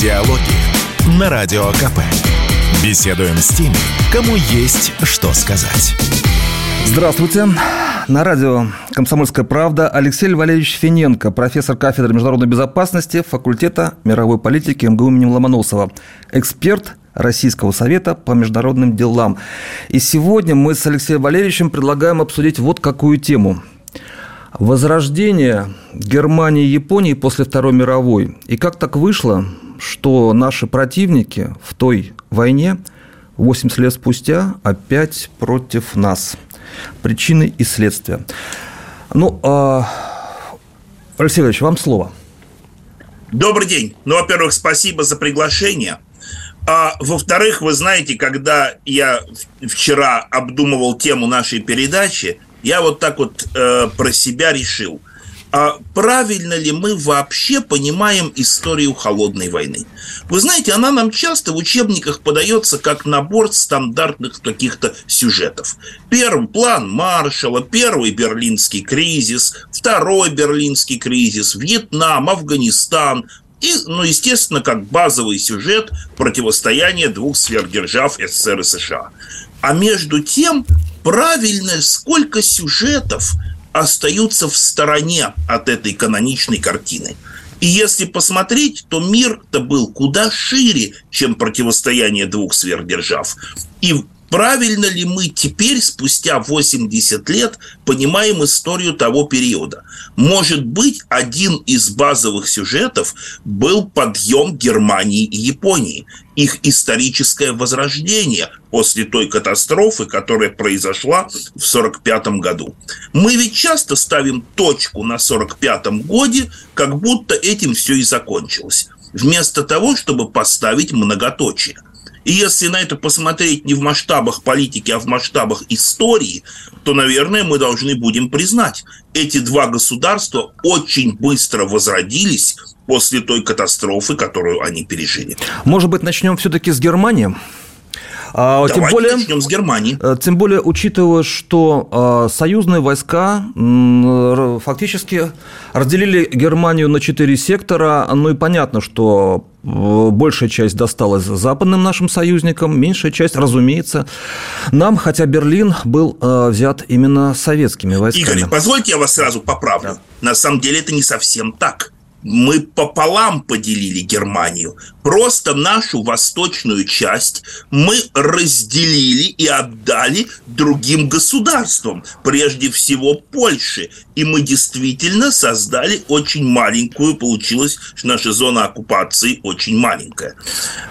Диалоги на Радио КП. Беседуем с теми, кому есть что сказать. Здравствуйте. На радио «Комсомольская правда» Алексей Валерьевич Финенко, профессор кафедры международной безопасности факультета мировой политики МГУ имени Ломоносова, эксперт Российского совета по международным делам. И сегодня мы с Алексеем Валерьевичем предлагаем обсудить вот какую тему. Возрождение Германии и Японии после Второй мировой. И как так вышло, что наши противники в той войне 80 лет спустя опять против нас. Причины и следствия. Ну, э, Алексей Валерьевич, вам слово. Добрый день. Ну, во-первых, спасибо за приглашение. А во-вторых, вы знаете, когда я вчера обдумывал тему нашей передачи, я вот так вот э, про себя решил – а правильно ли мы вообще понимаем историю холодной войны. Вы знаете, она нам часто в учебниках подается как набор стандартных каких-то сюжетов. Первый план Маршала, первый берлинский кризис, второй берлинский кризис, Вьетнам, Афганистан, и, ну, естественно, как базовый сюжет противостояния двух сверхдержав СССР и США. А между тем, правильно, сколько сюжетов остаются в стороне от этой каноничной картины. И если посмотреть, то мир-то был куда шире, чем противостояние двух сверхдержав. И правильно ли мы теперь, спустя 80 лет, понимаем историю того периода? Может быть, один из базовых сюжетов был подъем Германии и Японии, их историческое возрождение после той катастрофы, которая произошла в 1945 году. Мы ведь часто ставим точку на 1945 годе, как будто этим все и закончилось вместо того, чтобы поставить многоточие. И если на это посмотреть не в масштабах политики, а в масштабах истории, то, наверное, мы должны будем признать, эти два государства очень быстро возродились после той катастрофы, которую они пережили. Может быть, начнем все-таки с Германии? А, Давайте тем более, начнем с Германии. Э, тем более, учитывая, что э, союзные войска э, фактически разделили Германию на четыре сектора. Ну и понятно, что большая часть досталась западным нашим союзникам, меньшая часть, разумеется, нам, хотя Берлин был взят именно советскими войсками. Игорь, позвольте я вас сразу поправлю. Да. На самом деле это не совсем так мы пополам поделили Германию. Просто нашу восточную часть мы разделили и отдали другим государствам, прежде всего Польше. И мы действительно создали очень маленькую, получилось, что наша зона оккупации очень маленькая.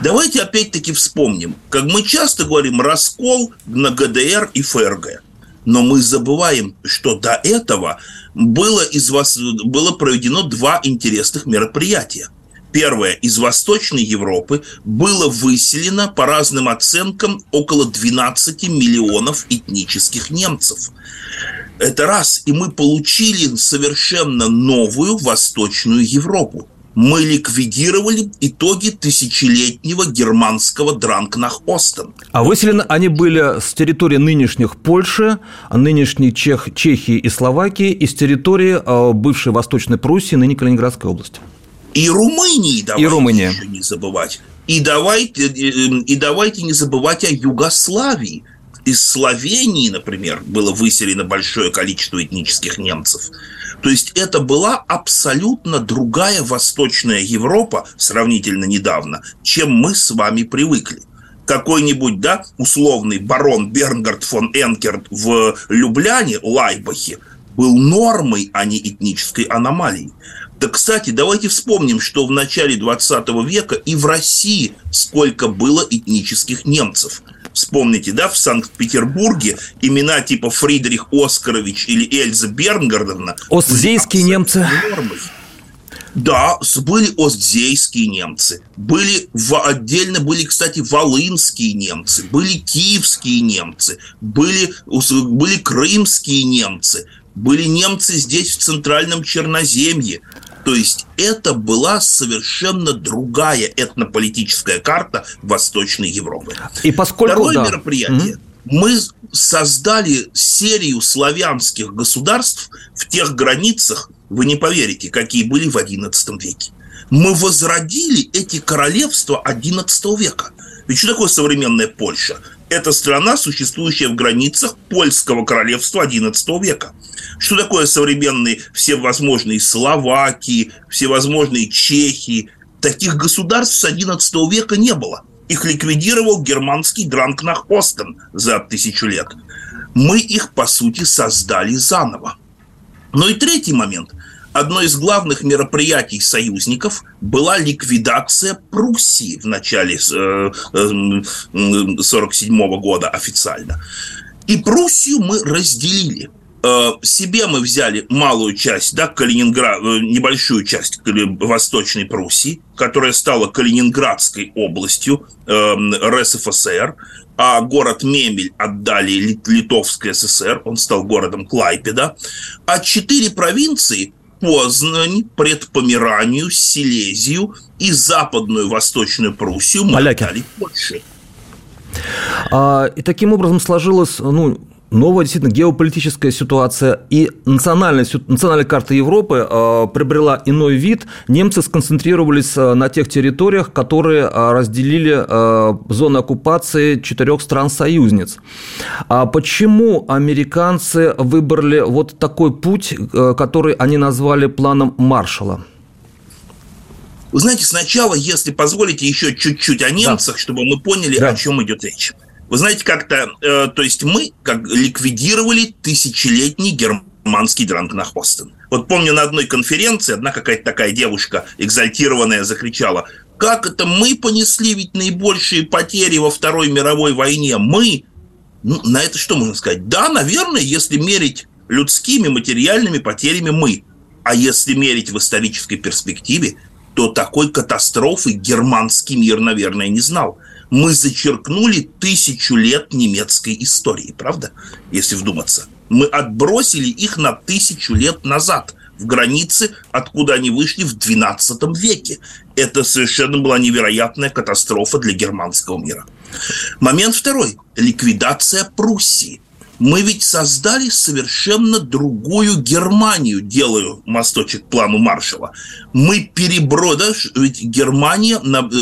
Давайте опять-таки вспомним, как мы часто говорим, раскол на ГДР и ФРГ. Но мы забываем, что до этого было, из вас, было проведено два интересных мероприятия. Первое. Из Восточной Европы было выселено, по разным оценкам, около 12 миллионов этнических немцев. Это раз. И мы получили совершенно новую Восточную Европу мы ликвидировали итоги тысячелетнего германского Дранкнах-Остен. А выселены они были с территории нынешних Польши, нынешней Чех, Чехии и Словакии, и с территории э, бывшей Восточной Пруссии, ныне Калининградской области. И Румынии давайте и Румыния. еще не забывать. И давайте, э, э, и давайте не забывать о Югославии – из Словении, например, было выселено большое количество этнических немцев. То есть это была абсолютно другая Восточная Европа, сравнительно недавно, чем мы с вами привыкли какой-нибудь, да, условный барон Бернгард фон Энкерт в Любляне, Лайбахе, был нормой, а не этнической аномалией. Да, кстати, давайте вспомним, что в начале 20 века и в России сколько было этнических немцев – Вспомните, да, в Санкт-Петербурге имена типа Фридрих Оскарович или Эльза Бернгардовна. Остзейские немцы. Нормой. Да, были остзейские немцы, были в, отдельно были, кстати, волынские немцы, были киевские немцы, были, были крымские немцы, были немцы здесь, в Центральном Черноземье. То есть это была совершенно другая этнополитическая карта Восточной Европы. И поскольку, Второе да. мероприятие. mm Мы создали серию славянских государств в тех границах, вы не поверите, какие были в XI веке. Мы возродили эти королевства XI века. Ведь что такое современная Польша? Это страна, существующая в границах польского королевства XI века. Что такое современные всевозможные Словакии, всевозможные Чехии? Таких государств с XI века не было. Их ликвидировал германский Дранкнах-Остен за тысячу лет. Мы их, по сути, создали заново. Но и третий момент – одно из главных мероприятий союзников была ликвидация Пруссии в начале 1947 э, э, года официально. И Пруссию мы разделили. Э, себе мы взяли малую часть, да, Калининград, небольшую часть Восточной Пруссии, которая стала Калининградской областью РСФСР, а город Мемель отдали Литовской ССР, он стал городом Клайпеда, а четыре провинции Познань, Предпомеранию, Силезию и Западную Восточную Пруссию мы Поляки. отдали Польше. А, и таким образом сложилось, ну, новая действительно геополитическая ситуация и национальная, национальная карта Европы э, приобрела иной вид. Немцы сконцентрировались э, на тех территориях, которые э, разделили э, зоны оккупации четырех стран-союзниц. А почему американцы выбрали вот такой путь, э, который они назвали планом Маршалла? Вы знаете, сначала, если позволите, еще чуть-чуть о немцах, да. чтобы мы поняли, да. о чем идет речь. Вы знаете, как-то, э, то есть мы как ликвидировали тысячелетний германский Дранкнахостен. Вот помню, на одной конференции одна какая-то такая девушка экзальтированная закричала, как это мы понесли ведь наибольшие потери во Второй мировой войне? Мы? Ну, на это что можно сказать? Да, наверное, если мерить людскими материальными потерями мы. А если мерить в исторической перспективе, то такой катастрофы германский мир, наверное, не знал мы зачеркнули тысячу лет немецкой истории, правда? Если вдуматься. Мы отбросили их на тысячу лет назад в границы, откуда они вышли в XII веке. Это совершенно была невероятная катастрофа для германского мира. Момент второй. Ликвидация Пруссии. Мы ведь создали совершенно другую Германию, делаю мосточек плану Маршала. Мы перебродишь, ведь Германия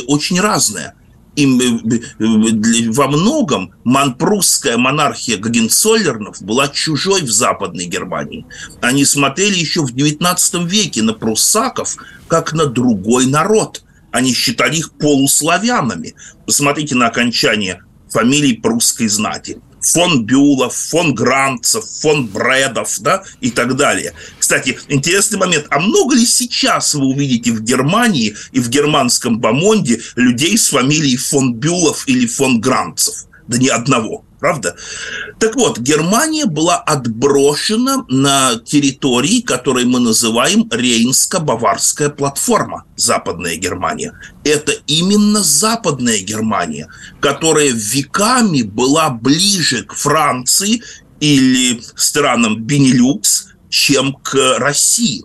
очень разная – им э, э, во многом манпрусская монархия Гогенцоллернов была чужой в Западной Германии. Они смотрели еще в XIX веке на пруссаков как на другой народ. Они считали их полуславянами. Посмотрите на окончание фамилий прусской знати фон Бюлов, фон Гранцев, фон Бредов, да, и так далее. Кстати, интересный момент. А много ли сейчас вы увидите в Германии и в германском бомонде людей с фамилией фон Бюлов или фон Гранцев? Да ни одного правда? Так вот, Германия была отброшена на территории, которые мы называем Рейнско-Баварская платформа, Западная Германия. Это именно Западная Германия, которая веками была ближе к Франции или странам Бенилюкс, чем к России.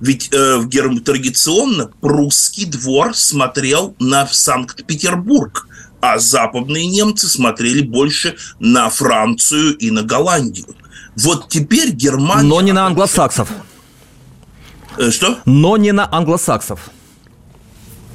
Ведь э, в Герм... традиционно прусский двор смотрел на Санкт-Петербург – а западные немцы смотрели больше на Францию и на Голландию. Вот теперь Германия... Но не на англосаксов. Э, что? Но не на англосаксов.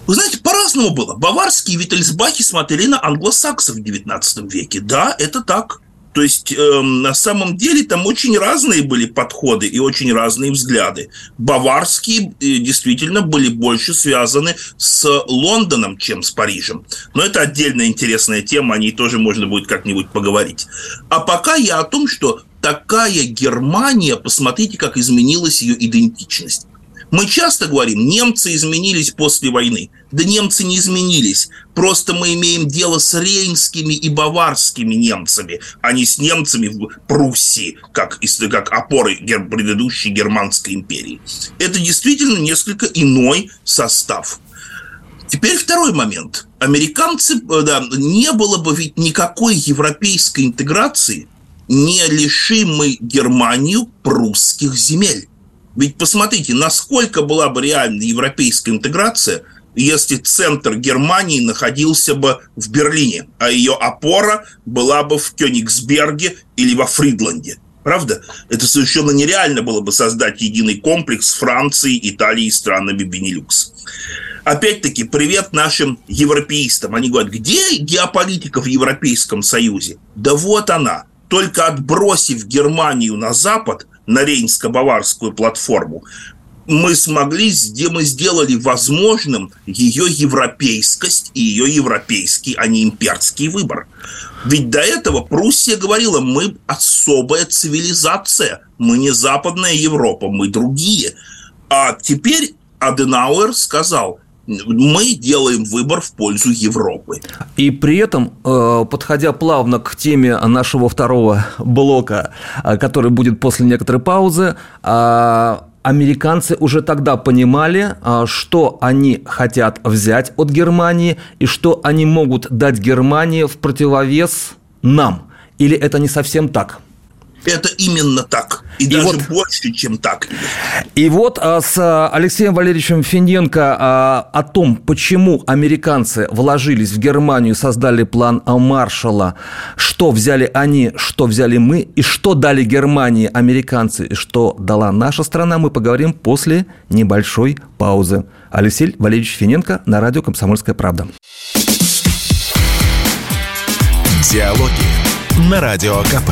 Вы знаете, по-разному было. Баварские и Виттельсбахи смотрели на англосаксов в XIX веке. Да, это так. То есть э, на самом деле там очень разные были подходы и очень разные взгляды. Баварские э, действительно были больше связаны с Лондоном, чем с Парижем. Но это отдельная интересная тема, о ней тоже можно будет как-нибудь поговорить. А пока я о том, что такая Германия, посмотрите, как изменилась ее идентичность. Мы часто говорим, немцы изменились после войны. Да немцы не изменились. Просто мы имеем дело с рейнскими и баварскими немцами, а не с немцами в Пруссии, как, как опоры гер, предыдущей Германской империи. Это действительно несколько иной состав. Теперь второй момент. Американцы, э, да, не было бы ведь никакой европейской интеграции, не лишим мы Германию прусских земель. Ведь посмотрите, насколько была бы реальна европейская интеграция, если центр Германии находился бы в Берлине, а ее опора была бы в Кёнигсберге или во Фридланде. Правда? Это совершенно нереально было бы создать единый комплекс Франции, Италии и странами Бенилюкс. Опять-таки, привет нашим европеистам. Они говорят, где геополитика в Европейском Союзе? Да вот она. Только отбросив Германию на запад, на Рейнско-Баварскую платформу, мы смогли, мы сделали возможным ее европейскость и ее европейский, а не имперский выбор. Ведь до этого Пруссия говорила, мы особая цивилизация, мы не Западная Европа, мы другие. А теперь Аденауэр сказал, мы делаем выбор в пользу Европы. И при этом, э, подходя плавно к теме нашего второго блока, э, который будет после некоторой паузы, э, американцы уже тогда понимали, что они хотят взять от Германии и что они могут дать Германии в противовес нам. Или это не совсем так? Это именно так. И, и даже вот, больше, чем так. И вот а, с Алексеем Валерьевичем Финенко а, о том, почему американцы вложились в Германию, создали план Маршала, что взяли они, что взяли мы, и что дали Германии американцы, и что дала наша страна, мы поговорим после небольшой паузы. Алексей Валерьевич Финенко на радио «Комсомольская правда». Диалоги на Радио КП.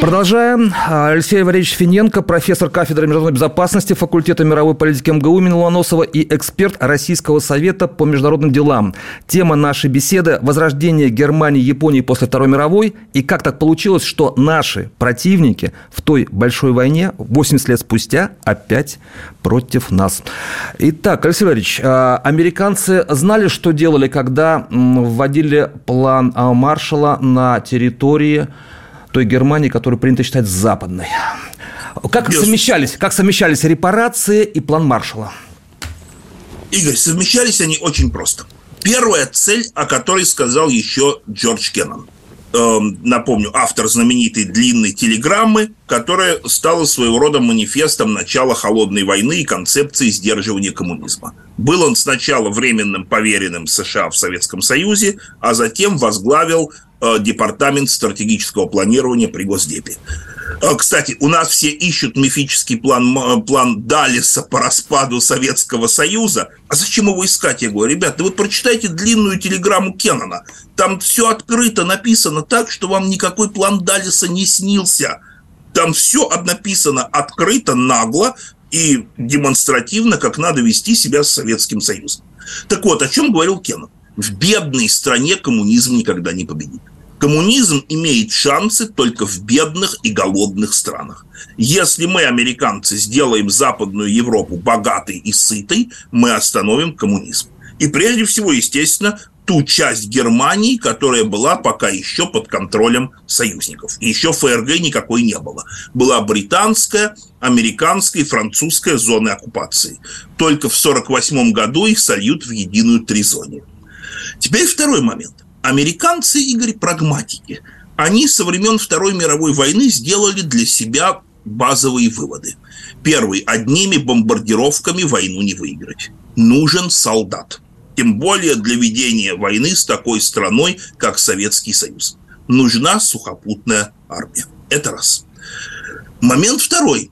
Продолжаем. Алексей Валерьевич Финенко, профессор кафедры международной безопасности факультета мировой политики МГУ имени и эксперт Российского совета по международным делам. Тема нашей беседы – возрождение Германии и Японии после Второй мировой. И как так получилось, что наши противники в той большой войне 80 лет спустя опять против нас. Итак, Алексей Валерьевич, а, американцы знали, что делали, когда вводили план а, Маршала на территории той Германии, которую принято считать западной. Как совмещались, как совмещались репарации и план Маршала? Игорь, совмещались они очень просто. Первая цель, о которой сказал еще Джордж Кеннон. Эм, напомню, автор знаменитой длинной телеграммы, которая стала своего рода манифестом начала холодной войны и концепции сдерживания коммунизма. Был он сначала временным поверенным США в Советском Союзе, а затем возглавил Э, департамент стратегического планирования при Госдепе. Э, кстати, у нас все ищут мифический план, план Далиса по распаду Советского Союза. А зачем его искать? Я говорю, ребята, вы прочитайте длинную телеграмму Кеннона. Там все открыто написано так, что вам никакой план Далиса не снился. Там все написано открыто, нагло и демонстративно, как надо вести себя с Советским Союзом. Так вот, о чем говорил Кеннон? В бедной стране коммунизм никогда не победит. Коммунизм имеет шансы только в бедных и голодных странах. Если мы, американцы, сделаем Западную Европу богатой и сытой, мы остановим коммунизм. И прежде всего, естественно, ту часть Германии, которая была пока еще под контролем союзников. Еще ФРГ никакой не было. Была британская, американская и французская зоны оккупации. Только в 1948 году их сольют в единую тризонию. Теперь второй момент. Американцы, Игорь, прагматики. Они со времен Второй мировой войны сделали для себя базовые выводы. Первый. Одними бомбардировками войну не выиграть. Нужен солдат. Тем более для ведения войны с такой страной, как Советский Союз. Нужна сухопутная армия. Это раз. Момент второй.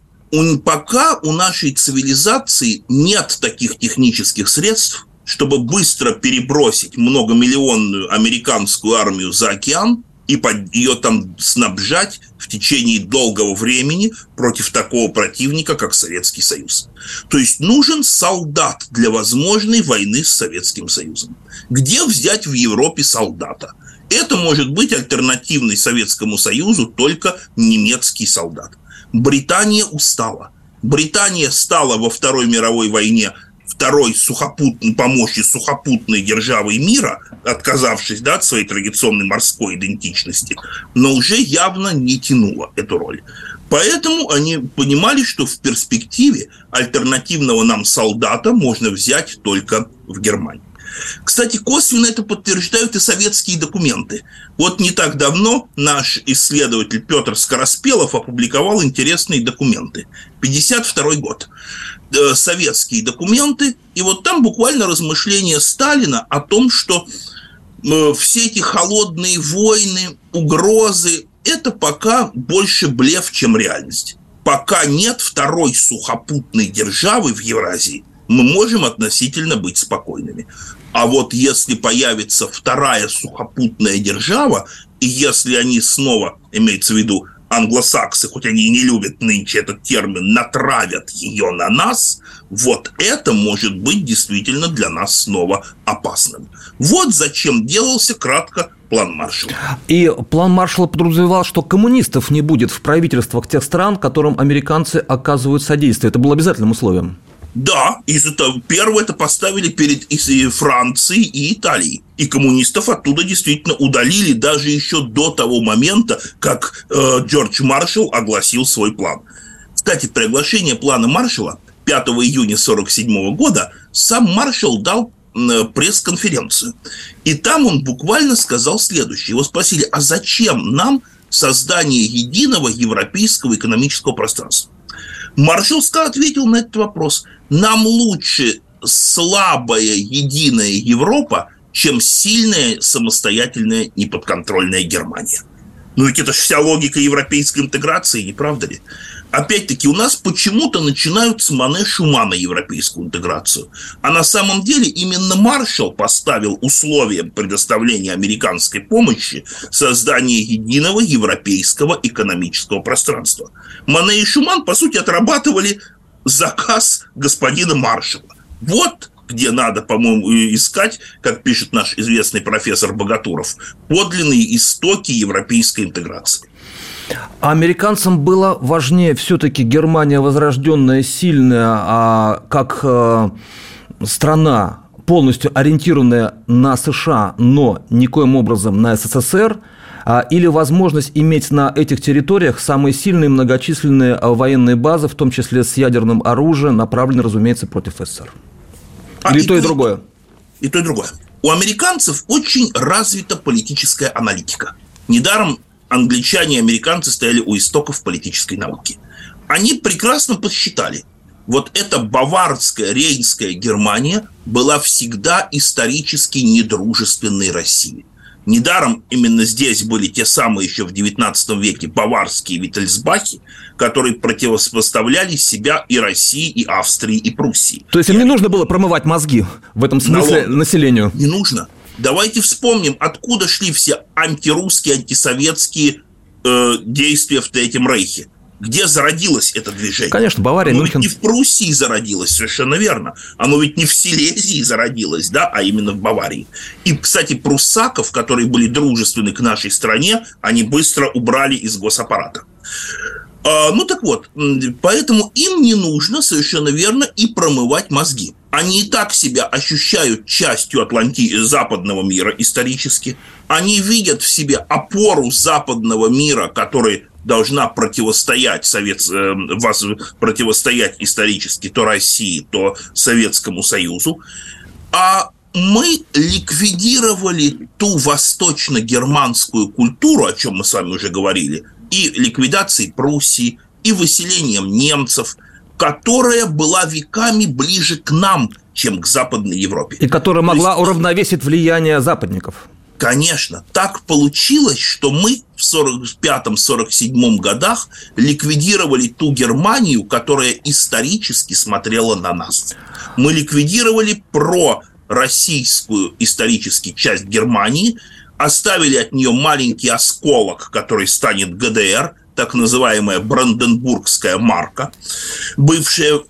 Пока у нашей цивилизации нет таких технических средств, чтобы быстро перебросить многомиллионную американскую армию за океан и под ее там снабжать в течение долгого времени против такого противника, как Советский Союз. То есть нужен солдат для возможной войны с Советским Союзом. Где взять в Европе солдата? Это может быть альтернативный Советскому Союзу только немецкий солдат. Британия устала. Британия стала во Второй мировой войне второй сухопутной, по мощи сухопутной державой мира, отказавшись да, от своей традиционной морской идентичности, но уже явно не тянула эту роль. Поэтому они понимали, что в перспективе альтернативного нам солдата можно взять только в Германии. Кстати, косвенно это подтверждают и советские документы. Вот не так давно наш исследователь Петр Скороспелов опубликовал интересные документы. 52 год. Э, советские документы, и вот там буквально размышления Сталина о том, что все эти холодные войны, угрозы, это пока больше блеф, чем реальность. Пока нет второй сухопутной державы в Евразии, мы можем относительно быть спокойными. А вот если появится вторая сухопутная держава, и если они снова, имеется в виду англосаксы, хоть они и не любят нынче этот термин, натравят ее на нас, вот это может быть действительно для нас снова опасным. Вот зачем делался кратко план Маршалла. И план Маршалла подразумевал, что коммунистов не будет в правительствах тех стран, которым американцы оказывают содействие. Это было обязательным условием. Да, из этого первое это поставили перед Францией и Италией. И коммунистов оттуда действительно удалили даже еще до того момента, как э, Джордж Маршалл огласил свой план. Кстати, при оглашении плана Маршалла 5 июня 1947 года сам Маршалл дал э, пресс-конференцию. И там он буквально сказал следующее. Его спросили, а зачем нам создание единого европейского экономического пространства? Маршалл ответил на этот вопрос. Нам лучше слабая единая Европа, чем сильная самостоятельная неподконтрольная Германия. Ну ведь это же вся логика европейской интеграции, не правда ли? Опять-таки, у нас почему-то начинают с Мане Шумана европейскую интеграцию. А на самом деле именно Маршалл поставил условием предоставления американской помощи создание единого европейского экономического пространства. Мане и Шуман, по сути, отрабатывали заказ господина Маршалла. Вот где надо, по-моему, искать, как пишет наш известный профессор Богатуров, подлинные истоки европейской интеграции. Американцам было важнее все-таки Германия возрожденная, сильная, а как э, страна, полностью ориентированная на США, но никоим образом на СССР, а, или возможность иметь на этих территориях самые сильные многочисленные э, военные базы, в том числе с ядерным оружием, направленные, разумеется, против СССР. А или и то, и другое. И то, и другое. У американцев очень развита политическая аналитика. Недаром англичане и американцы стояли у истоков политической науки. Они прекрасно посчитали, вот эта баварская, рейнская Германия была всегда исторически недружественной России. Недаром именно здесь были те самые еще в XIX веке баварские Виттельсбахи, которые противопоставляли себя и России, и Австрии, и Пруссии. То есть им не нужно было промывать мозги в этом смысле Налог. населению? Не нужно. Давайте вспомним, откуда шли все антирусские, антисоветские э, действия в Третьем Рейхе. Где зародилось это движение? Конечно, Бавария, Оно Мюнхен. ведь не в Пруссии зародилось, совершенно верно. Оно ведь не в Силезии зародилось, да, а именно в Баварии. И, кстати, пруссаков, которые были дружественны к нашей стране, они быстро убрали из госаппарата. А, ну так вот, поэтому им не нужно совершенно верно и промывать мозги. Они и так себя ощущают частью Атланти... западного мира исторически. Они видят в себе опору западного мира, который должна противостоять Совет, э, вас, противостоять исторически то России, то Советскому Союзу. А мы ликвидировали ту восточно-германскую культуру, о чем мы с вами уже говорили, и ликвидацией Пруссии, и выселением немцев – которая была веками ближе к нам, чем к Западной Европе. И которая могла есть, уравновесить влияние западников. Конечно, так получилось, что мы в 45-47 годах ликвидировали ту Германию, которая исторически смотрела на нас. Мы ликвидировали про российскую исторически часть Германии, оставили от нее маленький осколок, который станет ГДР, так называемая Бранденбургская марка, бывшая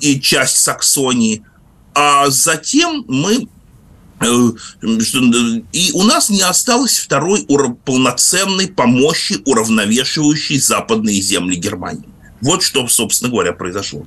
и часть Саксонии, а затем мы э, и у нас не осталось второй полноценной помощи, уравновешивающей западные земли Германии. Вот что, собственно говоря, произошло.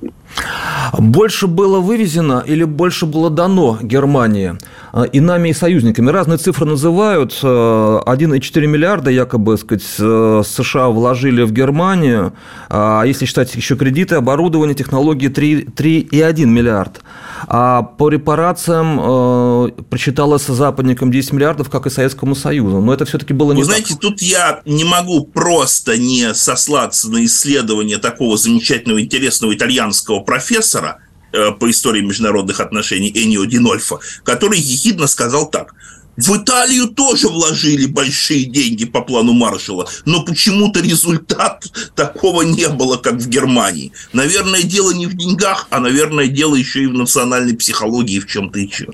Больше было вывезено или больше было дано Германии а, и нами, и союзниками? Разные цифры называют. 1,4 э, миллиарда якобы сказать, США вложили в Германию, а если считать еще кредиты, оборудование, технологии 3,1 миллиард. А по репарациям э, прочиталось западникам 10 миллиардов, как и Советскому Союзу. Но это все-таки было не Вы знаете, тут я не могу просто не сослаться на исследование такого такого замечательного, интересного итальянского профессора э, по истории международных отношений Энио Динольфа, который ехидно сказал так. В Италию тоже вложили большие деньги по плану Маршала, но почему-то результат такого не было, как в Германии. Наверное, дело не в деньгах, а, наверное, дело еще и в национальной психологии, в чем-то еще.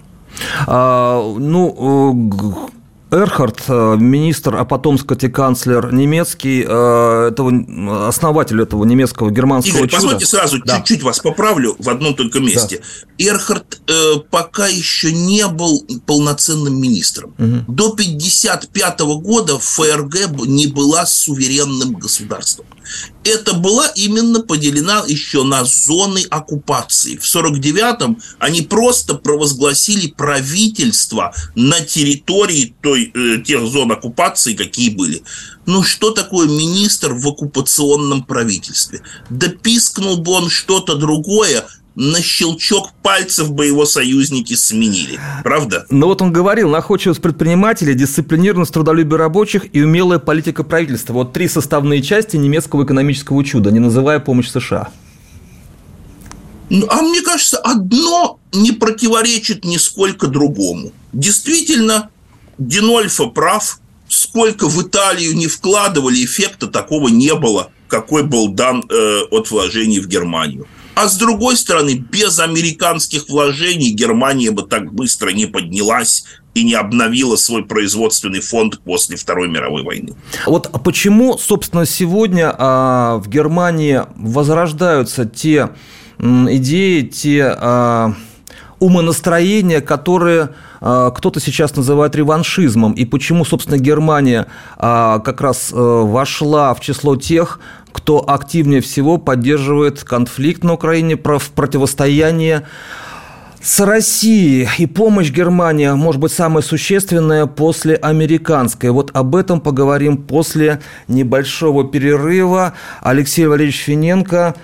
А, ну, Эрхард, э, министр, а потом, кстати, канцлер немецкий, э, этого, основатель этого немецкого германского Игорь, чуда. позвольте сразу да. чуть-чуть вас поправлю в одном только месте. Да. Эрхард э, пока еще не был полноценным министром. Угу. До 1955 года ФРГ не была суверенным государством это была именно поделена еще на зоны оккупации. В 49-м они просто провозгласили правительство на территории той, э, тех зон оккупации, какие были. Ну, что такое министр в оккупационном правительстве? Да пискнул бы он что-то другое, на щелчок пальцев бы его союзники сменили. Правда? Ну вот он говорил, находчивость предпринимателей, дисциплинированность трудолюбие рабочих и умелая политика правительства. Вот три составные части немецкого экономического чуда, не называя помощь США. Ну, а мне кажется, одно не противоречит нисколько другому. Действительно, Динольфа прав. Сколько в Италию не вкладывали, эффекта такого не было, какой был дан э, от вложений в Германию. А с другой стороны, без американских вложений Германия бы так быстро не поднялась и не обновила свой производственный фонд после Второй мировой войны. Вот почему, собственно, сегодня а, в Германии возрождаются те идеи, те а, умонастроения, которые а, кто-то сейчас называет реваншизмом, и почему, собственно, Германия а, как раз э, вошла в число тех, кто активнее всего поддерживает конфликт на Украине, в противостояние с Россией и помощь Германии может быть самая существенная после американской. Вот об этом поговорим после небольшого перерыва. Алексей Валерьевич Финенко,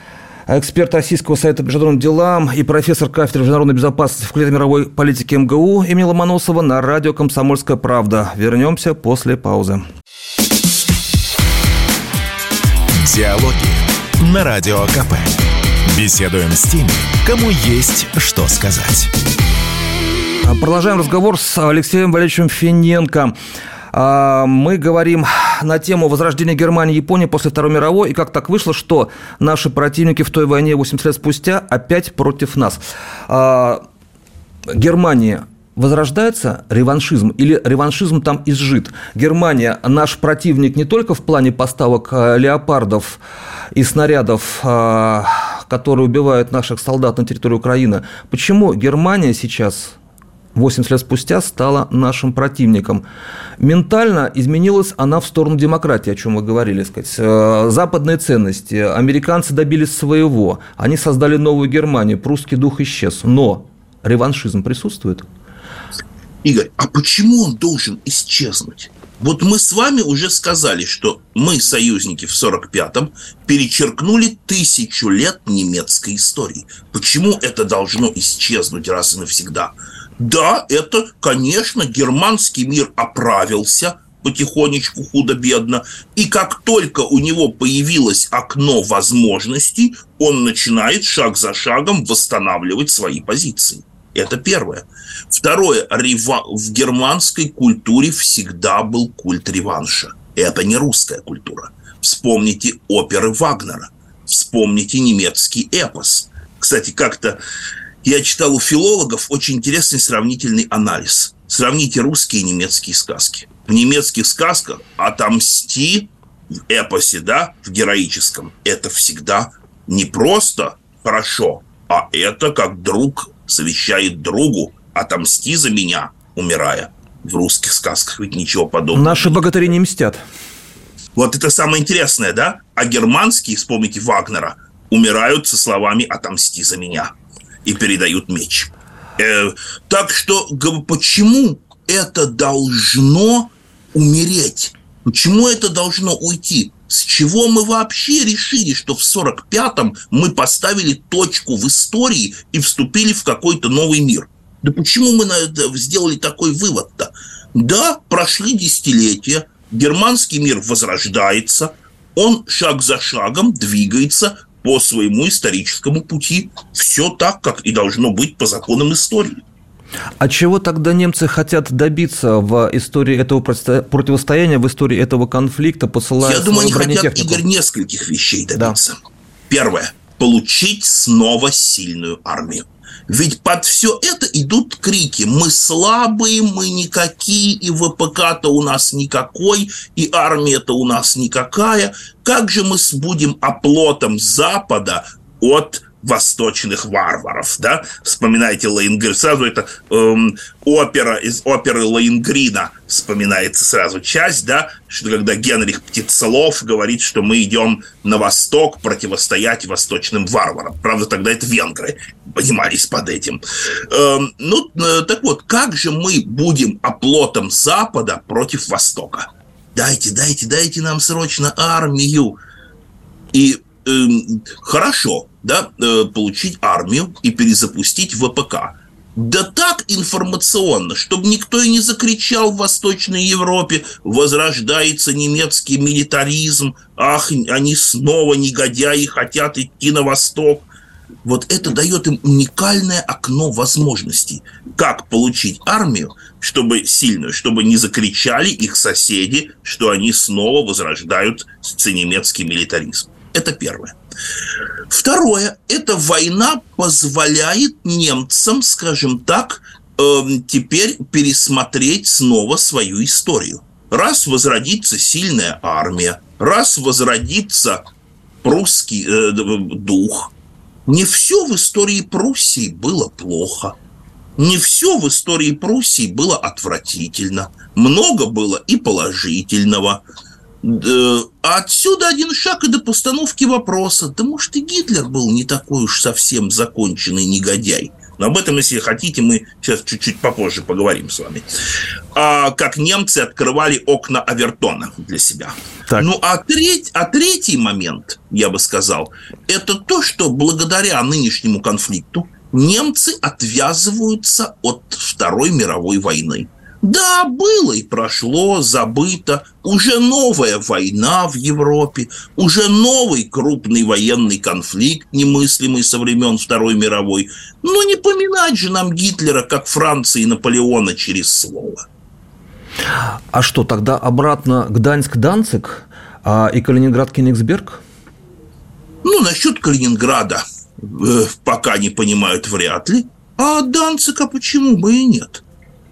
эксперт Российского совета по международным делам и профессор кафедры международной безопасности в факультете мировой политики МГУ имени Ломоносова на радио «Комсомольская правда». Вернемся после паузы. Диалоги на Радио КП. Беседуем с теми, кому есть что сказать. Продолжаем разговор с Алексеем Валерьевичем Финенко. А, мы говорим на тему возрождения Германии и Японии после Второй мировой, и как так вышло, что наши противники в той войне 80 лет спустя опять против нас. А, Германия возрождается реваншизм или реваншизм там изжит? Германия наш противник не только в плане поставок э, леопардов и снарядов, э, которые убивают наших солдат на территории Украины. Почему Германия сейчас 80 лет спустя стала нашим противником. Ментально изменилась она в сторону демократии, о чем вы говорили. Сказать. Э, западные ценности. Американцы добились своего. Они создали новую Германию. Прусский дух исчез. Но реваншизм присутствует? Игорь, а почему он должен исчезнуть? Вот мы с вами уже сказали, что мы, союзники в 45-м, перечеркнули тысячу лет немецкой истории. Почему это должно исчезнуть раз и навсегда? Да, это, конечно, германский мир оправился потихонечку, худо-бедно, и как только у него появилось окно возможностей, он начинает шаг за шагом восстанавливать свои позиции. Это первое. Второе. Рeva... В германской культуре всегда был культ реванша. Это не русская культура. Вспомните оперы Вагнера. Вспомните немецкий эпос. Кстати, как-то я читал у филологов очень интересный сравнительный анализ. Сравните русские и немецкие сказки. В немецких сказках «отомсти» в эпосе, да, в героическом, это всегда не просто хорошо, а это как друг завещает другу «отомсти за меня, умирая». В русских сказках ведь ничего подобного. Наши богатыри не мстят. Вот это самое интересное, да? А германские, вспомните Вагнера, умирают со словами «отомсти за меня» и передают меч. Э, так что почему это должно умереть? Почему это должно уйти? С чего мы вообще решили, что в 45-м мы поставили точку в истории и вступили в какой-то новый мир? Да почему мы на это сделали такой вывод-то? Да, прошли десятилетия, германский мир возрождается, он шаг за шагом двигается по своему историческому пути. Все так, как и должно быть по законам истории. А чего тогда немцы хотят добиться в истории этого противостояния, в истории этого конфликта, посылая Я думаю, они хотят, Игорь, нескольких вещей добиться. Да. Первое. Получить снова сильную армию. Ведь под все это идут крики. Мы слабые, мы никакие, и ВПК-то у нас никакой, и армия-то у нас никакая. Как же мы будем оплотом Запада от восточных варваров, да, вспоминайте Лейнгрин, сразу это эм, опера из оперы Лейнгрина вспоминается сразу часть, да, что когда Генрих Птицелов говорит, что мы идем на восток противостоять восточным варварам. Правда, тогда это венгры понимались под этим. Эм, ну, э, так вот, как же мы будем оплотом Запада против Востока? Дайте, дайте, дайте нам срочно армию. И э, хорошо, да, э, получить армию и перезапустить ВПК. Да так информационно, чтобы никто и не закричал в Восточной Европе, возрождается немецкий милитаризм, ах, они снова негодяи хотят идти на восток. Вот это дает им уникальное окно возможностей. Как получить армию, чтобы сильную, чтобы не закричали их соседи, что они снова возрождают немецкий милитаризм. Это первое. Второе, эта война позволяет немцам, скажем так, эм, теперь пересмотреть снова свою историю. Раз возродится сильная армия, раз возродится прусский э, дух, не все в истории Пруссии было плохо. Не все в истории Пруссии было отвратительно. Много было и положительного. А отсюда один шаг и до постановки вопроса. Да может и Гитлер был не такой уж совсем законченный негодяй. Но об этом, если хотите, мы сейчас чуть-чуть попозже поговорим с вами. А, как немцы открывали окна Авертона для себя. Так. Ну, а, треть, а третий момент, я бы сказал, это то, что благодаря нынешнему конфликту немцы отвязываются от Второй мировой войны. Да, было и прошло, забыто. Уже новая война в Европе, уже новый крупный военный конфликт, немыслимый со времен Второй мировой. Но не поминать же нам Гитлера, как Франции и Наполеона, через слово. А что, тогда обратно Гданьск-Данцик а, и Калининград-Кенигсберг? Ну, насчет Калининграда э, пока не понимают вряд ли. А Данцика почему бы и нет? –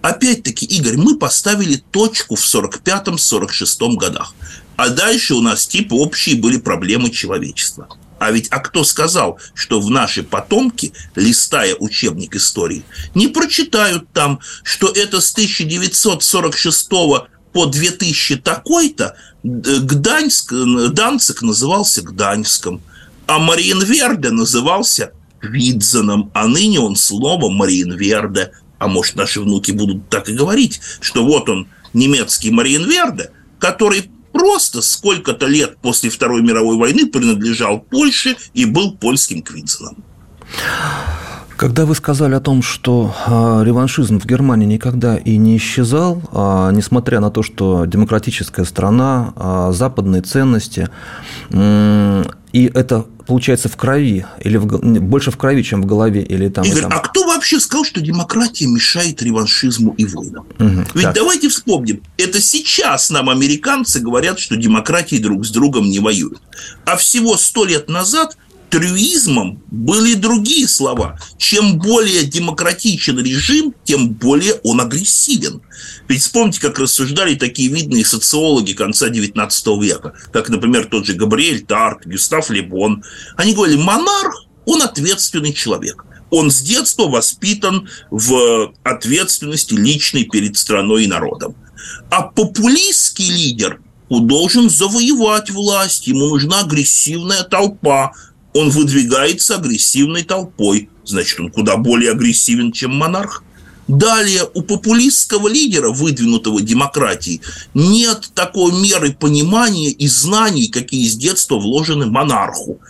Опять-таки, Игорь, мы поставили точку в 45-46 годах. А дальше у нас типа общие были проблемы человечества. А ведь а кто сказал, что в наши потомки, листая учебник истории, не прочитают там, что это с 1946 по 2000 такой-то Гданьск, Данцик назывался Гданьском, а Мариенверде назывался Видзеном, а ныне он слово Мариенверде а может наши внуки будут так и говорить, что вот он, немецкий Мариенверде, который просто сколько-то лет после Второй мировой войны принадлежал Польше и был польским Квинсеном. Когда вы сказали о том, что э, реваншизм в Германии никогда и не исчезал, э, несмотря на то, что демократическая страна, э, западные ценности, и это получается в крови, или в, больше в крови, чем в голове, или там... Игорь, там... а кто вообще сказал, что демократия мешает реваншизму и войнам? Угу, Ведь так. давайте вспомним, это сейчас нам американцы говорят, что демократии друг с другом не воюют. А всего сто лет назад трюизмом были другие слова. Чем более демократичен режим, тем более он агрессивен. Ведь вспомните, как рассуждали такие видные социологи конца XIX века, как, например, тот же Габриэль Тарт, Гюстав Лебон. Они говорили, монарх, он ответственный человек. Он с детства воспитан в ответственности личной перед страной и народом. А популистский лидер должен завоевать власть, ему нужна агрессивная толпа, он выдвигается агрессивной толпой. Значит, он куда более агрессивен, чем монарх. Далее, у популистского лидера, выдвинутого демократии, нет такой меры понимания и знаний, какие с детства вложены монарху.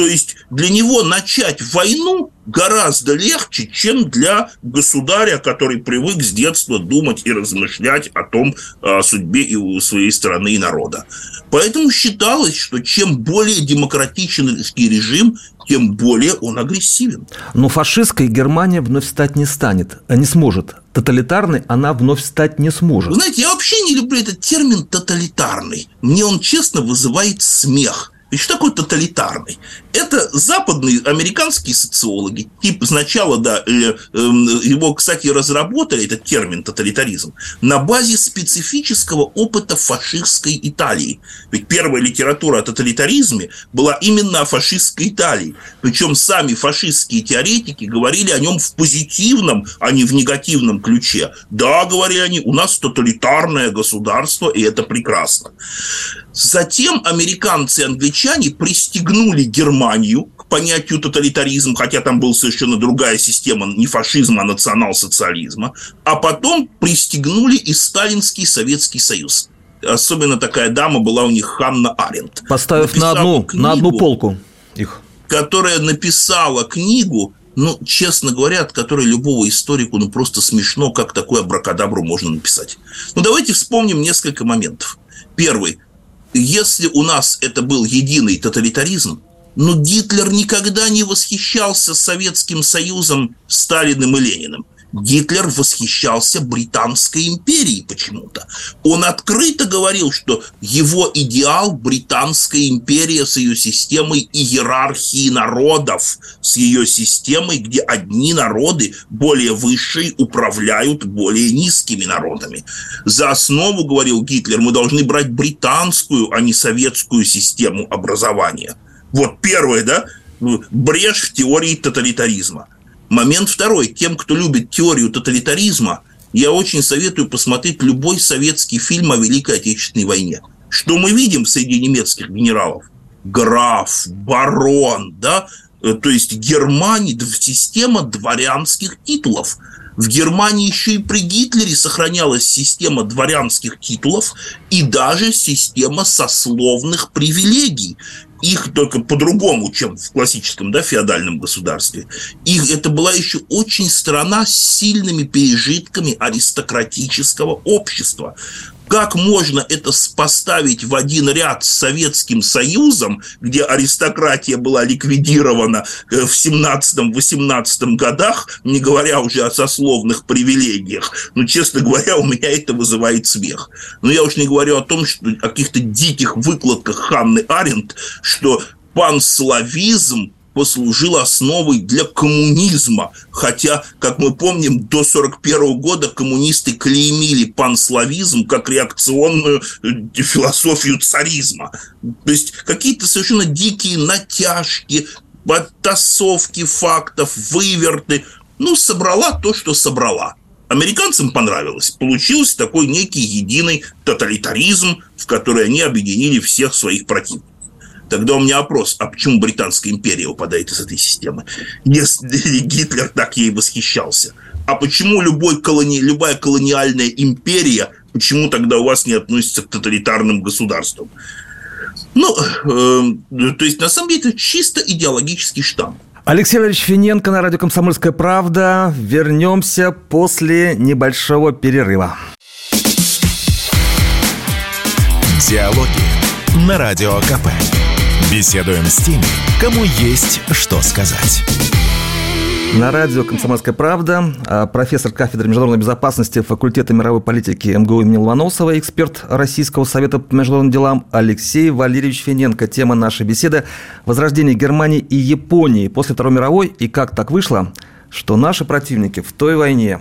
То есть для него начать войну гораздо легче, чем для государя, который привык с детства думать и размышлять о том, о судьбе и своей страны и народа. Поэтому считалось, что чем более демократический режим, тем более он агрессивен. Но фашистской Германия вновь стать не станет, а не сможет. Тоталитарной она вновь стать не сможет. Вы знаете, я вообще не люблю этот термин «тоталитарный». Мне он, честно, вызывает смех – и что такое тоталитарный? Это западные американские социологи, типа сначала, да, э, эм, его, кстати, разработали, этот термин тоталитаризм, на базе специфического опыта фашистской Италии. Ведь первая литература о тоталитаризме была именно о фашистской Италии. Причем сами фашистские теоретики говорили о нем в позитивном, а не в негативном ключе. Да, говорили они, у нас тоталитарное государство, и это прекрасно. Затем американцы и англичане пристегнули Германию к понятию тоталитаризм, хотя там была совершенно другая система, не фашизм, а национал-социализма, а потом пристегнули и Сталинский Советский Союз. Особенно такая дама была у них Ханна Аренд. Поставив на одну, книгу, на одну полку их. Которая написала книгу, ну, честно говоря, от которой любого историку ну, просто смешно, как такую абракадабру можно написать. Ну, давайте вспомним несколько моментов. Первый – если у нас это был единый тоталитаризм, но Гитлер никогда не восхищался Советским Союзом, Сталиным и Лениным. Гитлер восхищался Британской империей почему-то. Он открыто говорил, что его идеал – Британская империя с ее системой иерархии народов, с ее системой, где одни народы, более высшие, управляют более низкими народами. За основу, говорил Гитлер, мы должны брать британскую, а не советскую систему образования. Вот первое, да, брешь в теории тоталитаризма – Момент второй. Тем, кто любит теорию тоталитаризма, я очень советую посмотреть любой советский фильм о Великой Отечественной войне. Что мы видим среди немецких генералов? Граф, барон, да? Э, то есть Германия, система дворянских титулов. В Германии еще и при Гитлере сохранялась система дворянских титулов и даже система сословных привилегий их только по-другому, чем в классическом да, феодальном государстве. Их, это была еще очень страна с сильными пережитками аристократического общества. Как можно это поставить в один ряд с Советским Союзом, где аристократия была ликвидирована э, в 17-18 годах, не говоря уже о сословных привилегиях? Ну, честно говоря, у меня это вызывает смех. Но я уж не говорю о том, что о каких-то диких выкладках Ханны Аренд, что панславизм послужил основой для коммунизма. Хотя, как мы помним, до 1941 года коммунисты клеймили панславизм как реакционную э, философию царизма. То есть какие-то совершенно дикие натяжки, подтасовки фактов, выверты. Ну, собрала то, что собрала. Американцам понравилось. Получился такой некий единый тоталитаризм, в который они объединили всех своих противников. Тогда у меня вопрос, а почему Британская империя упадает из этой системы? Если Гитлер так ей восхищался. А почему любой колони... любая колониальная империя, почему тогда у вас не относится к тоталитарным государствам? Ну, э, то есть, на самом деле, это чисто идеологический штамп. Алексей Валерьевич Финенко на радио «Комсомольская правда». Вернемся после небольшого перерыва. Диалоги на Радио КП. Беседуем с теми, кому есть что сказать. На радио «Комсомольская правда» а, профессор кафедры международной безопасности факультета мировой политики МГУ имени Ломоносова, эксперт Российского совета по международным делам Алексей Валерьевич Финенко. Тема нашей беседы – возрождение Германии и Японии после Второй мировой и как так вышло, что наши противники в той войне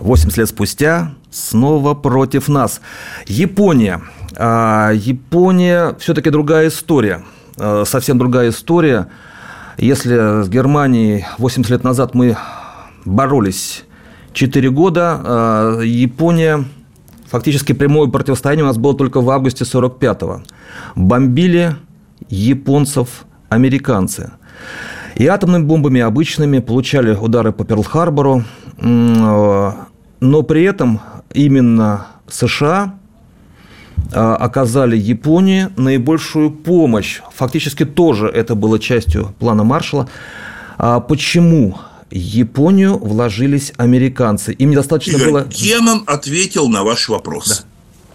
80 лет спустя снова против нас. Япония. А, Япония все-таки другая история – совсем другая история. Если с Германией 80 лет назад мы боролись 4 года, э, Япония фактически прямое противостояние у нас было только в августе 45-го. Бомбили японцев американцы. И атомными бомбами обычными получали удары по Перл-Харбору, э, но при этом именно США оказали Японии наибольшую помощь. Фактически тоже это было частью плана Маршала. А почему Японию вложились американцы? Им недостаточно Игорь, было... Кеннон ответил на ваш вопрос.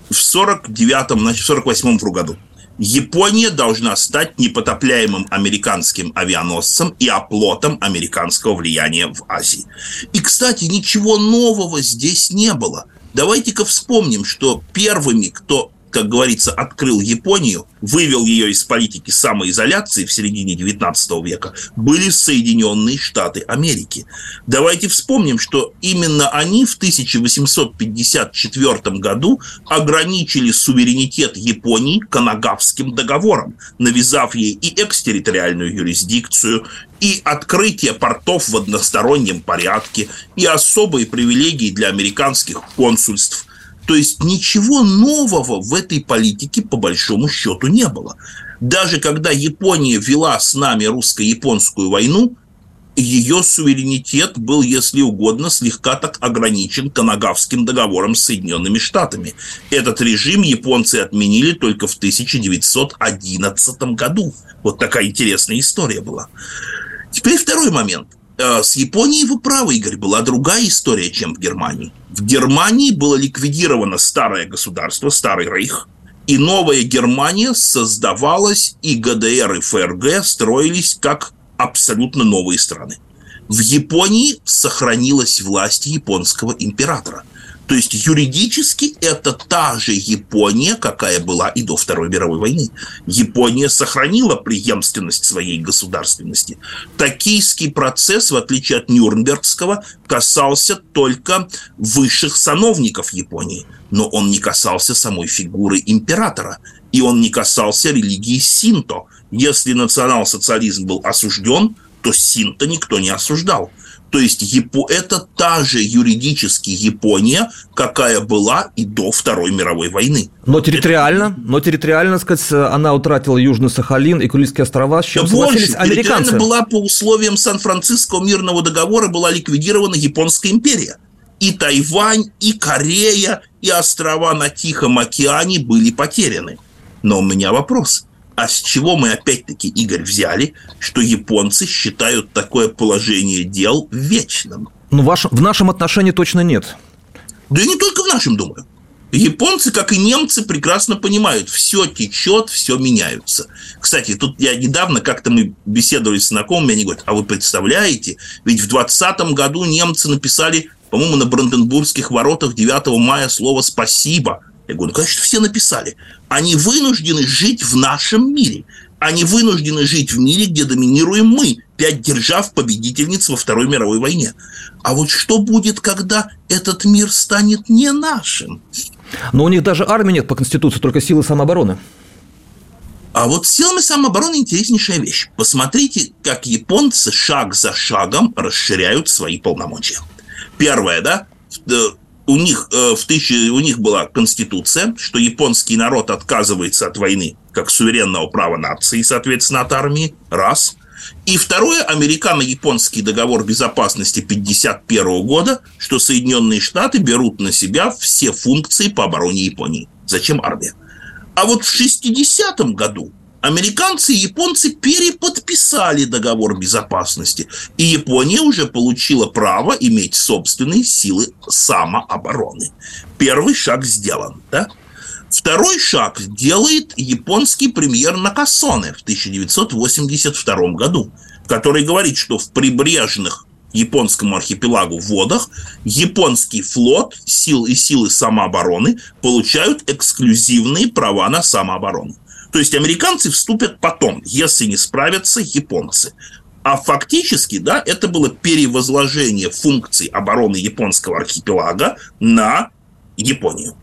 Да. В 49-м, значит, в 48-м году. Япония должна стать непотопляемым американским авианосцем и оплотом американского влияния в Азии. И, кстати, ничего нового здесь не было. Давайте-ка вспомним, что первыми, кто как говорится, открыл Японию, вывел ее из политики самоизоляции в середине 19 века, были Соединенные Штаты Америки. Давайте вспомним, что именно они в 1854 году ограничили суверенитет Японии Канагавским договором, навязав ей и экстерриториальную юрисдикцию, и открытие портов в одностороннем порядке, и особые привилегии для американских консульств, то есть ничего нового в этой политике по большому счету не было. Даже когда Япония вела с нами русско-японскую войну, ее суверенитет был, если угодно, слегка так ограничен Канагавским договором с Соединенными Штатами. Этот режим японцы отменили только в 1911 году. Вот такая интересная история была. Теперь второй момент. Э, с Японией вы правы, Игорь, была другая история, чем в Германии. В Германии было ликвидировано старое государство, старый рейх, и новая Германия создавалась, и ГДР, и ФРГ строились как абсолютно новые страны. В Японии сохранилась власть японского императора – то есть юридически это та же Япония, какая была и до Второй мировой войны. Япония сохранила преемственность своей государственности. Токийский процесс, в отличие от Нюрнбергского, касался только высших сановников Японии, но он не касался самой фигуры императора, и он не касался религии синто. Если национал-социализм был осужден, то синто никто не осуждал. То есть Япо... это та же юридически Япония, какая была и до Второй мировой войны. Но территориально, это... но территориально, сказать, она утратила Южный Сахалин и Курильские острова, с чем да больше. американцы. была по условиям Сан-Франциско мирного договора была ликвидирована Японская империя. И Тайвань, и Корея, и острова на Тихом океане были потеряны. Но у меня вопрос – а с чего мы опять-таки, Игорь, взяли, что японцы считают такое положение дел вечным? Ну, ваш, в нашем отношении точно нет. Да и не только в нашем, думаю. Японцы, как и немцы, прекрасно понимают, все течет, все меняется. Кстати, тут я недавно как-то мы беседовали с знакомыми, они говорят, а вы представляете, ведь в 20 году немцы написали, по-моему, на Бранденбургских воротах 9 мая слово «спасибо», я говорю, ну, конечно, все написали. Они вынуждены жить в нашем мире. Они вынуждены жить в мире, где доминируем мы, пять держав победительниц во Второй мировой войне. А вот что будет, когда этот мир станет не нашим? Но у них даже армии нет по Конституции, только силы самообороны. А вот силами самообороны интереснейшая вещь. Посмотрите, как японцы шаг за шагом расширяют свои полномочия. Первое, да, у них, э, в тысячи, у них была конституция, что японский народ отказывается от войны как суверенного права нации, соответственно, от армии, раз. И второе, американо-японский договор безопасности 1951 года, что Соединенные Штаты берут на себя все функции по обороне Японии. Зачем армия? А вот в 60 году Американцы и японцы переподписали договор безопасности, и Япония уже получила право иметь собственные силы самообороны. Первый шаг сделан, да? Второй шаг делает японский премьер Накасоне в 1982 году, который говорит, что в прибрежных японскому архипелагу водах японский флот сил и силы самообороны получают эксклюзивные права на самооборону. То есть американцы вступят потом, если не справятся японцы. А фактически, да, это было перевозложение функций обороны японского архипелага на Японию.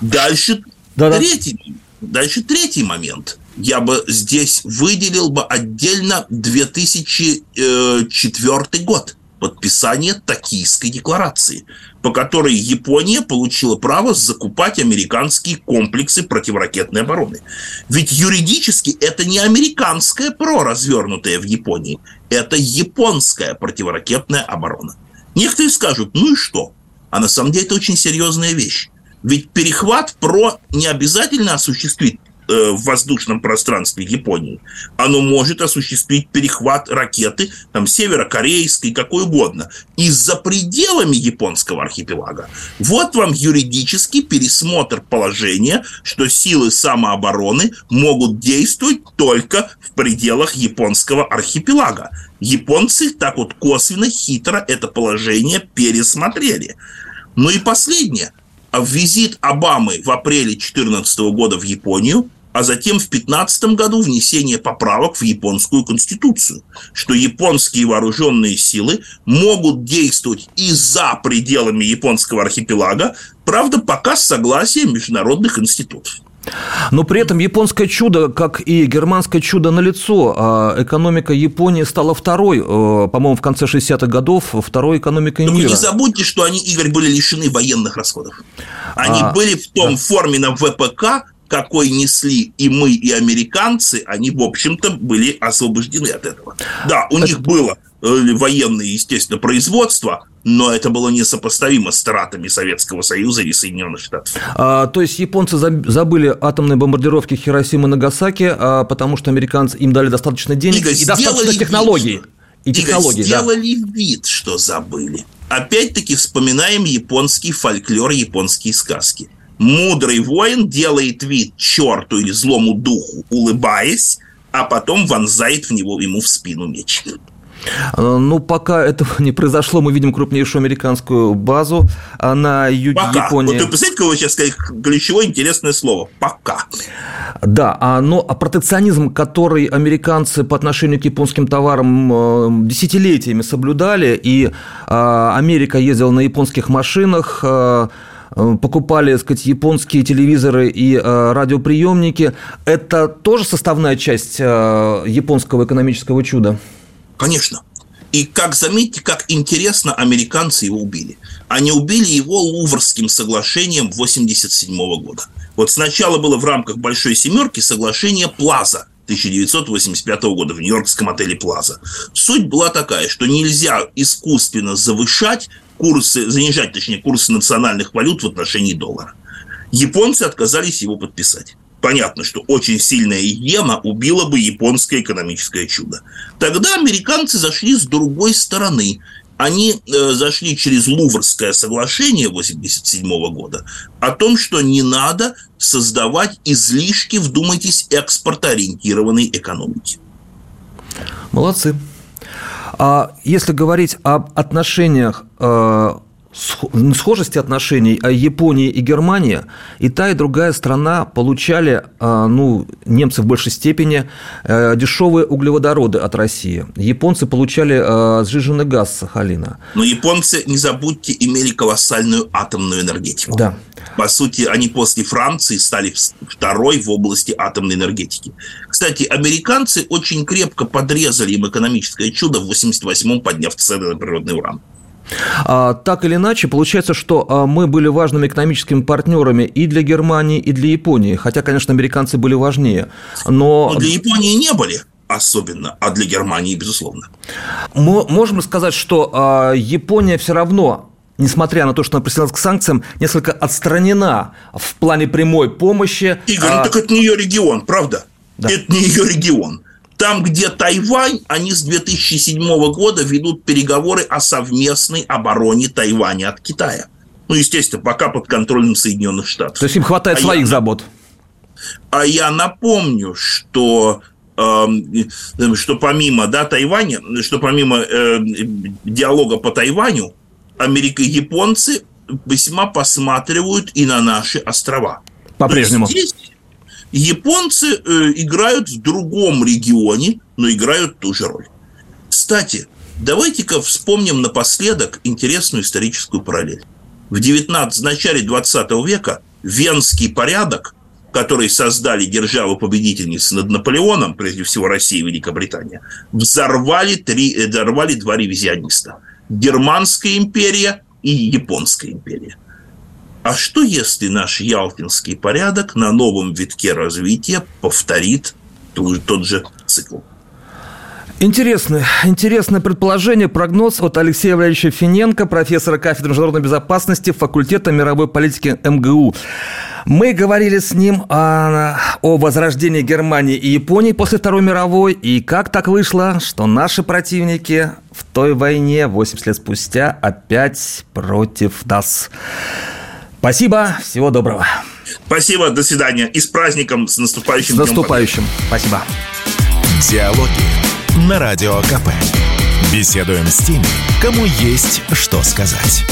Дальше Да-да. третий, дальше третий момент. Я бы здесь выделил бы отдельно 2004 год подписание Токийской декларации, по которой Япония получила право закупать американские комплексы противоракетной обороны. Ведь юридически это не американское ПРО, развернутое в Японии, это японская противоракетная оборона. Некоторые скажут, ну и что? А на самом деле это очень серьезная вещь. Ведь перехват ПРО не обязательно осуществит Э, в воздушном пространстве Японии, оно может осуществить перехват ракеты там северокорейской, какой угодно, и за пределами японского архипелага. Вот вам юридический пересмотр положения, что силы самообороны могут действовать только в пределах японского архипелага. Японцы так вот косвенно, хитро это положение пересмотрели. Ну и последнее – визит Обамы в апреле 2014 года в Японию, а затем в 2015 году внесение поправок в японскую конституцию, что японские вооруженные силы могут действовать и за пределами японского архипелага, правда, пока с согласием международных институтов. Но при этом японское чудо, как и германское чудо на лицо, а экономика Японии стала второй, э, по-моему, в конце 60-х годов, второй экономикой Только мира. не забудьте, что они, Игорь, были лишены военных расходов. Они а, были в том да. форме на ВПК, какой несли и мы, и американцы, они, в общем-то, были освобождены от этого. Да, у это... них было э, военное, естественно, производство, но это было несопоставимо с тратами Советского Союза и Соединенных Штатов. А, то есть японцы забыли атомные бомбардировки Хиросимы и Нагасаки, а, потому что американцы им дали достаточно денег Игорь, и достаточно технологий. Вид, и технологий, сделали да. вид, что забыли. Опять-таки вспоминаем японский фольклор, японские сказки. Мудрый воин делает вид черту или злому духу, улыбаясь, а потом вонзает в него ему в спину меч. Э, ну, пока этого не произошло, мы видим крупнейшую американскую базу а на юге пока. Японии. Вот вы представляете, какое сейчас ключевое интересное слово «пока». Да, а, но а протекционизм, который американцы по отношению к японским товарам э, десятилетиями соблюдали, и а, Америка ездила на японских машинах, э, покупали, так сказать, японские телевизоры и радиоприемники. Это тоже составная часть японского экономического чуда? Конечно. И как заметьте, как интересно американцы его убили. Они убили его Луврским соглашением 1987 года. Вот сначала было в рамках Большой Семерки соглашение Плаза 1985 года в Нью-Йоркском отеле Плаза. Суть была такая, что нельзя искусственно завышать курсы, занижать, точнее, курсы национальных валют в отношении доллара. Японцы отказались его подписать понятно, что очень сильная иена убила бы японское экономическое чудо. Тогда американцы зашли с другой стороны. Они э, зашли через Луврское соглашение 1987 года о том, что не надо создавать излишки, вдумайтесь, экспортоориентированной экономики. Молодцы. А если говорить об отношениях э, схожести отношений а Японии и Германии, и та, и другая страна получали, а, ну, немцы в большей степени, э, дешевые углеводороды от России. Японцы получали сжиженный газ Сахалина. Но японцы, не забудьте, имели колоссальную атомную энергетику. Да. По сути, они после Франции стали второй в области атомной энергетики. Кстати, американцы очень крепко подрезали им экономическое чудо в 88-м, подняв цены на природный уран. А, так или иначе, получается, что а, мы были важными экономическими партнерами и для Германии, и для Японии. Хотя, конечно, американцы были важнее. Но, но для Японии не были особенно, а для Германии, безусловно. Мы можем сказать, что а, Япония все равно несмотря на то, что она присоединилась к санкциям, несколько отстранена в плане прямой помощи. Игорь, ну а... ну так это не ее регион, правда? Да. Это не ее регион. Там, где Тайвань, они с 2007 года ведут переговоры о совместной обороне Тайваня от Китая. Ну, естественно, пока под контролем Соединенных Штатов. То есть им хватает а своих я, забот. А я напомню, что э, что помимо да, Тайваня, что помимо э, диалога по Тайваню, Америка и японцы весьма посматривают и на наши острова. По-прежнему. Здесь Японцы э, играют в другом регионе, но играют ту же роль. Кстати, давайте-ка вспомним напоследок интересную историческую параллель. В 19, в начале 20 века Венский порядок, который создали державы-победительницы над Наполеоном, прежде всего Россия и Великобритания, взорвали, три, э, взорвали два ревизиониста. Германская империя и Японская империя. А что если наш ялтинский порядок на новом витке развития повторит тот же цикл? Интересное, интересное предположение, прогноз от Алексея Валерьевича Финенко, профессора кафедры международной безопасности факультета мировой политики МГУ. Мы говорили с ним о, о возрождении Германии и Японии после Второй мировой, и как так вышло, что наши противники в той войне 80 лет спустя опять против нас. Спасибо, всего доброго. Спасибо, до свидания. И с праздником, с наступающим. С наступающим. Спасибо. Диалоги на Радио КП. Беседуем с теми, кому есть что сказать.